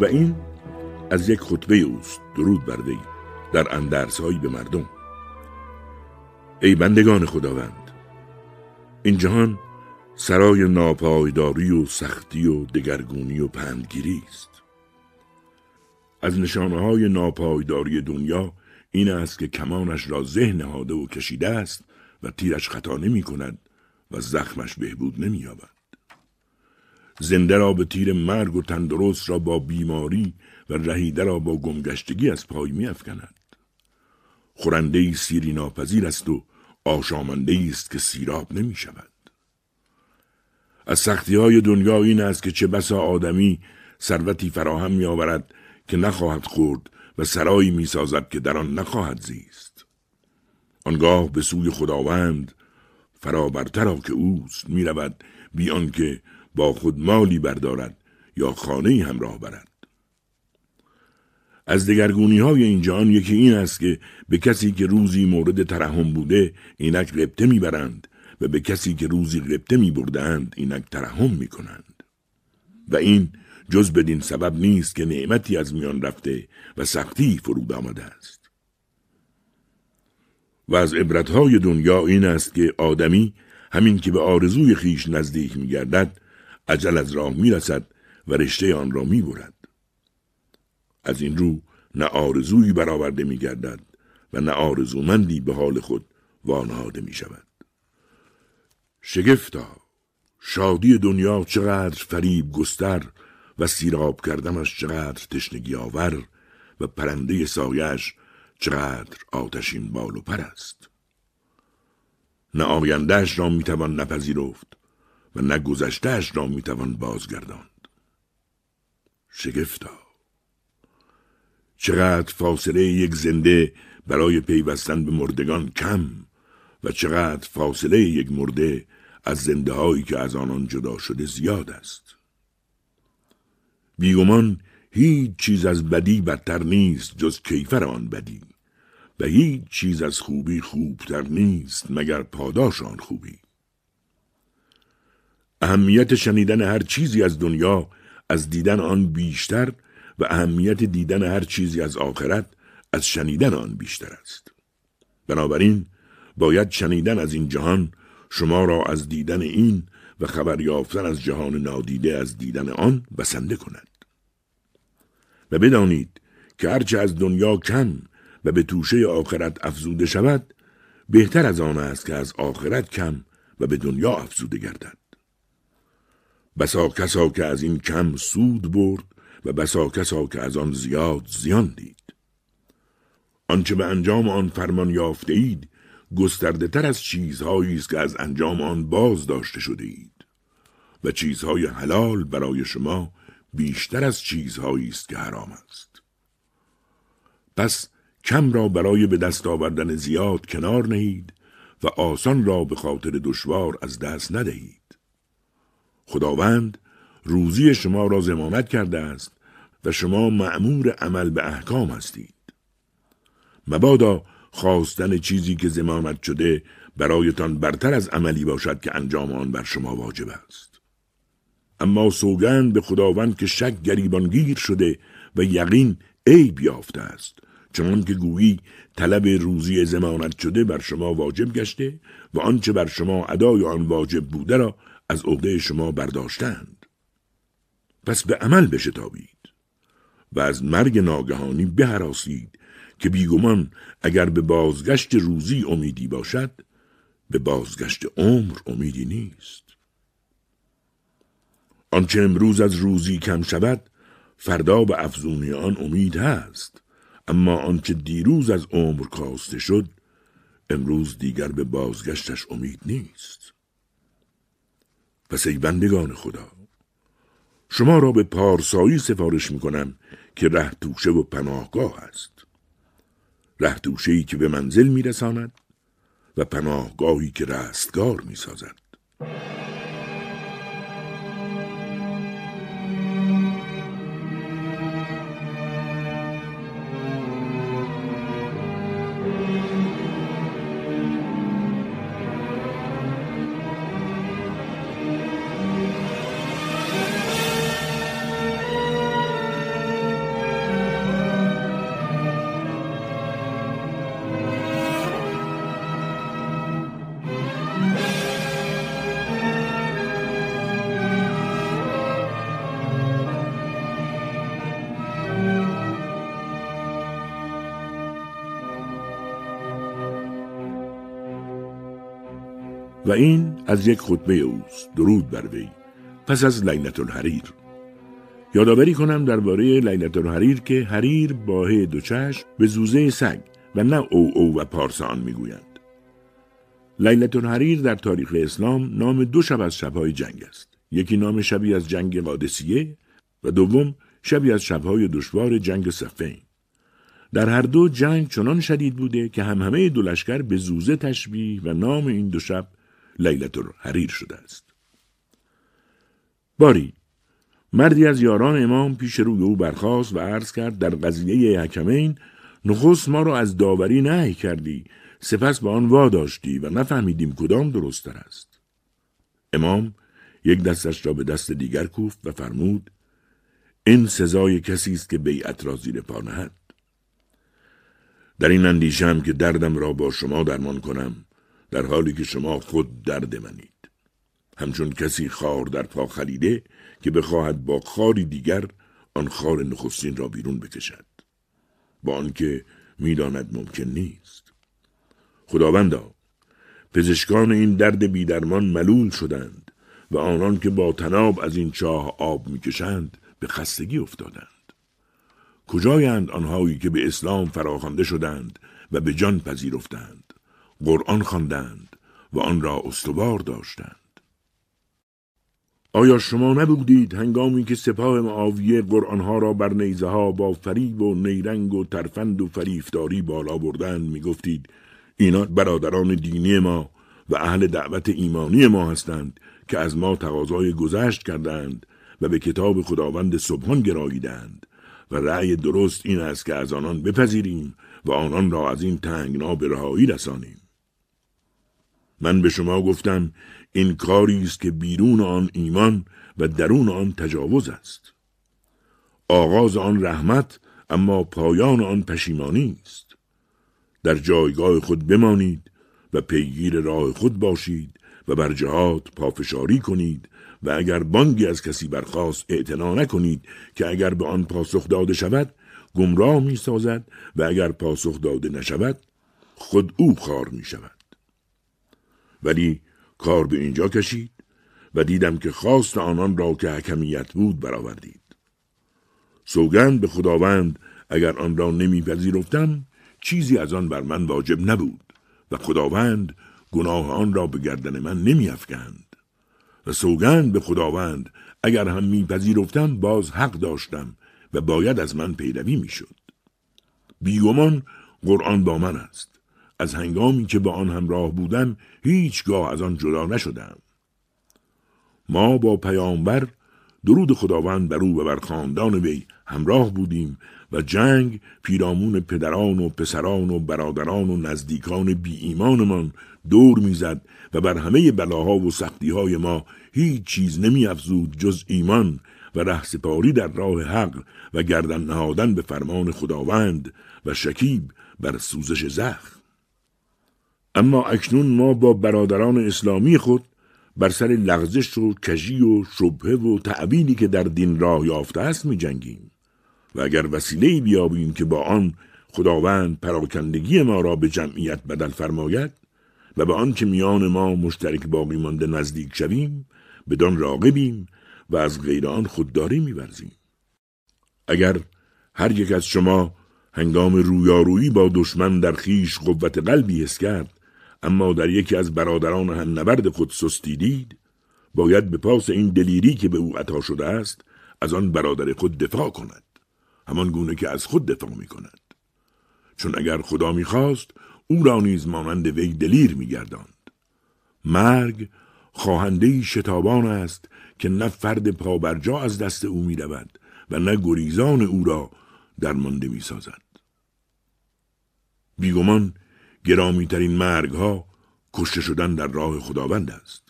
و این از یک خطبه اوست. درود بر وی در اندرسهایی به مردم. ای بندگان خداوند این جهان سرای ناپایداری و سختی و دگرگونی و پندگیری است. از نشانه های ناپایداری دنیا این است که کمانش را ذهن نهاده و کشیده است و تیرش خطا نمی کند و زخمش بهبود نمی یابد. زنده را به تیر مرگ و تندرست را با بیماری و رهیده را با گمگشتگی از پای می افکند. خورنده سیری ناپذیر است و آشامنده است که سیراب نمی شود. از سختی های دنیا این است که چه بسا آدمی ثروتی فراهم می آورد که نخواهد خورد و سرایی می سازد که در آن نخواهد زیست. آنگاه به سوی خداوند فرابرتر که اوست می رود بیان که با خود مالی بردارد یا خانه همراه برد. از دگرگونی های این جهان یکی این است که به کسی که روزی مورد ترحم بوده اینک ربطه می‌برند و به کسی که روزی ربطه می بردند اینک ترحم می کنند. و این جز بدین سبب نیست که نعمتی از میان رفته و سختی فرود آمده است. و از عبرتهای دنیا این است که آدمی همین که به آرزوی خیش نزدیک می گردد عجل از راه می رسد و رشته آن را می برد. از این رو نه آرزویی برآورده می گردد و نه آرزومندی به حال خود وانهاده می شود. شگفتا شادی دنیا چقدر فریب گستر و سیراب کردمش چقدر تشنگی آور و پرنده سایش چقدر آتشین بال و پر است نه آیندهش را می‌توان نپذیرفت و نه گذشتهش را می‌توان بازگرداند شگفتا چقدر فاصله یک زنده برای پیوستن به مردگان کم و چقدر فاصله یک مرده از زنده هایی که از آنان جدا شده زیاد است. بیگمان هیچ چیز از بدی بدتر نیست جز کیفر آن بدی و هیچ چیز از خوبی خوبتر نیست مگر پاداش آن خوبی. اهمیت شنیدن هر چیزی از دنیا از دیدن آن بیشتر و اهمیت دیدن هر چیزی از آخرت از شنیدن آن بیشتر است. بنابراین باید شنیدن از این جهان شما را از دیدن این و خبر یافتن از جهان نادیده از دیدن آن بسنده کند. و بدانید که هرچه از دنیا کم و به توشه آخرت افزوده شود بهتر از آن است که از آخرت کم و به دنیا افزوده گردد. بسا کسا که از این کم سود برد و بسا کسا که از آن زیاد زیان دید. آنچه به انجام آن فرمان یافته اید گسترده تر از چیزهایی است که از انجام آن باز داشته شده اید و چیزهای حلال برای شما بیشتر از چیزهایی است که حرام است. پس کم را برای به دست آوردن زیاد کنار نهید و آسان را به خاطر دشوار از دست ندهید. خداوند روزی شما را زمانت کرده است و شما معمور عمل به احکام هستید. مبادا خواستن چیزی که زمانت شده برایتان برتر از عملی باشد که انجام آن بر شما واجب است. اما سوگند به خداوند که شک گریبانگیر شده و یقین عیب یافته است چون که گویی طلب روزی زمانت شده بر شما واجب گشته و آنچه بر شما ادای آن واجب بوده را از عهده شما برداشتند. پس به عمل بشتابید و از مرگ ناگهانی بهراسید که بیگمان اگر به بازگشت روزی امیدی باشد به بازگشت عمر امیدی نیست. آنچه امروز از روزی کم شود فردا به افزونی آن امید هست. اما آنچه دیروز از عمر کاسته شد امروز دیگر به بازگشتش امید نیست. پس ای بندگان خدا شما را به پارسایی سفارش می کنم که ره توشه و پناهگاه است ره ای که به منزل می رساند و پناهگاهی که رستگار می سازد. و این از یک خطبه اوست. درود بر وی. پس از لیلت الحریر. یادآوری کنم درباره لیلت الحریر که حریر باه دو چشم به زوزه سگ و نه او او و پارسان می‌گویند. لیلت الحریر در تاریخ اسلام نام دو شب از شبهای جنگ است. یکی نام شبی از جنگ قادسیه و دوم شبی از شبهای دشوار جنگ صفین. در هر دو جنگ چنان شدید بوده که هم همه دو لشکر به زوزه تشبیه و نام این دو شب لیلت حریر شده است. باری مردی از یاران امام پیش روی او برخاست و عرض کرد در قضیه حکمین نخست ما را از داوری نهی کردی سپس به آن واداشتی و نفهمیدیم کدام درستتر است امام یک دستش را به دست دیگر کوفت و فرمود این سزای کسی است که بیعت را زیر پا نهد در این اندیشم که دردم را با شما درمان کنم در حالی که شما خود درد منید. همچون کسی خار در پا خریده که بخواهد با خاری دیگر آن خار نخستین را بیرون بکشد. با آنکه می‌داند ممکن نیست. خداوندا پزشکان این درد بیدرمان ملول شدند و آنان که با تناب از این چاه آب می‌کشند به خستگی افتادند. کجایند آنهایی که به اسلام فراخوانده شدند و به جان پذیرفتند؟ قرآن خواندند و آن را استوار داشتند. آیا شما نبودید هنگامی که سپاه معاویه قرآنها را بر نیزه ها با فریب و نیرنگ و ترفند و فریفتاری بالا بردند می‌گفتید اینا برادران دینی ما و اهل دعوت ایمانی ما هستند که از ما تقاضای گذشت کردند و به کتاب خداوند صبحان گراییدند و رأی درست این است که از آنان بپذیریم و آنان را از این تنگنا به رهایی رسانیم. من به شما گفتم این کاری است که بیرون آن ایمان و درون آن تجاوز است. آغاز آن رحمت اما پایان آن پشیمانی است. در جایگاه خود بمانید و پیگیر راه خود باشید و بر جهات پافشاری کنید و اگر بانگی از کسی برخواست اعتنا نکنید که اگر به آن پاسخ داده شود گمراه می سازد و اگر پاسخ داده نشود خود او خار می شود ولی کار به اینجا کشید و دیدم که خواست آنان را که حکمیت بود برآوردید. سوگند به خداوند اگر آن را نمیپذیرفتم چیزی از آن بر من واجب نبود و خداوند گناه آن را به گردن من نمیافکند. و سوگند به خداوند اگر هم میپذیرفتم باز حق داشتم و باید از من پیروی می‌شد. بیگمان قرآن با من است. از هنگامی که با آن همراه بودم هیچگاه از آن جدا نشدم. ما با پیامبر درود خداوند بر او و بر خاندان وی همراه بودیم و جنگ پیرامون پدران و پسران و برادران و نزدیکان بی ایمانمان دور می‌زد و بر همه بلاها و سختیهای ما هیچ چیز نمی افزود جز ایمان و رهسپاری در راه حق و گردن نهادن به فرمان خداوند و شکیب بر سوزش زخم اما اکنون ما با برادران اسلامی خود بر سر لغزش و کژی و شبهه و تعبیلی که در دین راه یافته است می جنگیم و اگر وسیله بیابیم که با آن خداوند پراکندگی ما را به جمعیت بدل فرماید و به آن که میان ما مشترک باقی مانده نزدیک شویم بدان راقبیم و از غیر آن خودداری میورزیم. اگر هر یک از شما هنگام رویارویی با دشمن در خیش قوت قلبی حس کرد اما در یکی از برادران هم نبرد خود سستیدید باید به پاس این دلیری که به او عطا شده است از آن برادر خود دفاع کند همان گونه که از خود دفاع می کند چون اگر خدا می‌خواست او را نیز مانند وی دلیر میگرداند مرگ خواهنده شتابان است که نه فرد پابرجا از دست او می رود و نه گریزان او را درمانده می سازد. بیگمان گرامی ترین مرگ ها کشته شدن در راه خداوند است.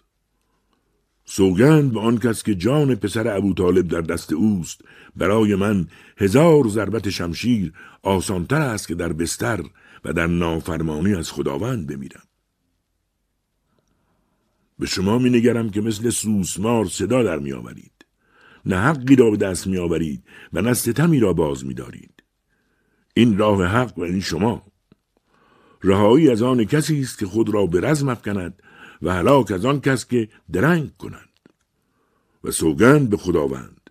سوگند به آن کس که جان پسر ابو طالب در دست اوست برای من هزار ضربت شمشیر آسانتر است که در بستر و در نافرمانی از خداوند بمیرم. به شما می نگرم که مثل سوسمار صدا در می آورید. نه حقی را به دست می آورید و نه ستمی را باز می دارید. این راه حق و این شما. رهایی از آن کسی است که خود را به رزم افکند و هلاک از آن کس که درنگ کنند. و سوگند به خداوند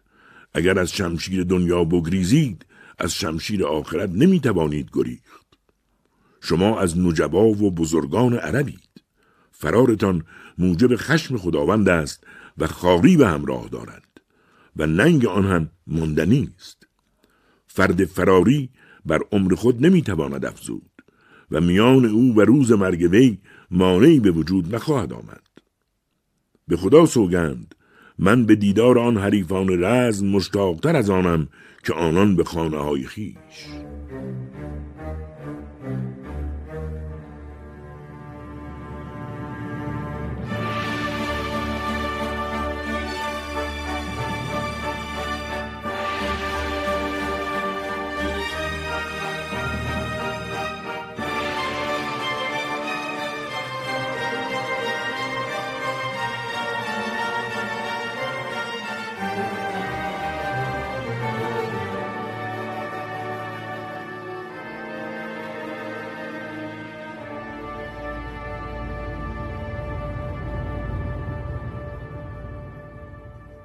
اگر از شمشیر دنیا بگریزید از شمشیر آخرت نمی توانید گریخت. شما از نجبا و بزرگان عربید. فرارتان موجب خشم خداوند است و خاری به همراه دارد و ننگ آن هم ماندنی است فرد فراری بر عمر خود نمی‌تواند افزود و میان او و روز مرگ وی مانعی به وجود نخواهد آمد. به خدا سوگند من به دیدار آن حریفان رزم مشتاقتر از آنم که آنان به خانه های خیش.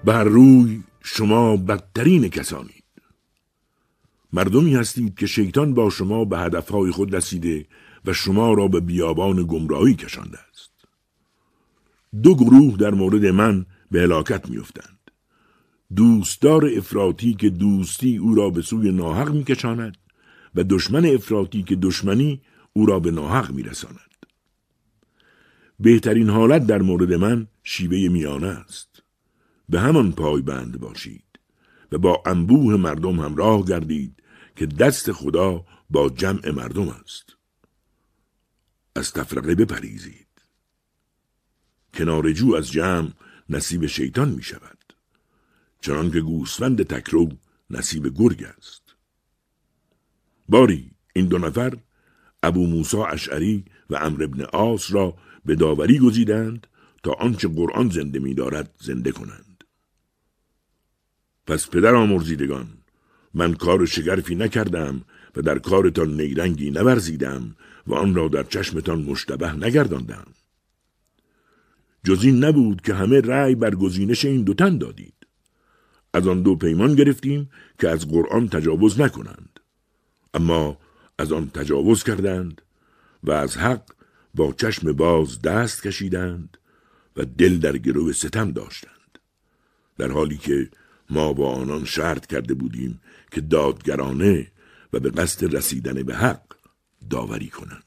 بر روی شما بدترین کسانید مردمی هستید که شیطان با شما به هدفهای خود رسیده و شما را به بیابان گمراهی کشانده است. دو گروه در مورد من به هلاکت میافتند. دوستدار افراطی که دوستی او را به سوی ناحق میکشاند و دشمن افراطی که دشمنی او را به ناحق میرساند. بهترین حالت در مورد من شیوه میانه است. به همان پای بند باشید و با انبوه مردم همراه گردید که دست خدا با جمع مردم است. از تفرقه بپریزید. کنارجو از جمع نصیب شیطان می شود چنان که گوسفند تکرو نصیب گرگ است. باری این دو نفر ابو موسا اشعری و امر ابن آس را به داوری گزیدند تا آنچه قرآن زنده می دارد زنده کنند. پس پدر آمرزیدگان من کار شگرفی نکردم و در کارتان نیرنگی نورزیدم و آن را در چشمتان مشتبه نگرداندم. جز این نبود که همه رأی بر گزینش این دو تن دادید. از آن دو پیمان گرفتیم که از قرآن تجاوز نکنند. اما از آن تجاوز کردند و از حق با چشم باز دست کشیدند و دل در گروه ستم داشتند. در حالی که ما با آنان شرط کرده بودیم که دادگرانه و به قصد رسیدن به حق داوری کنند.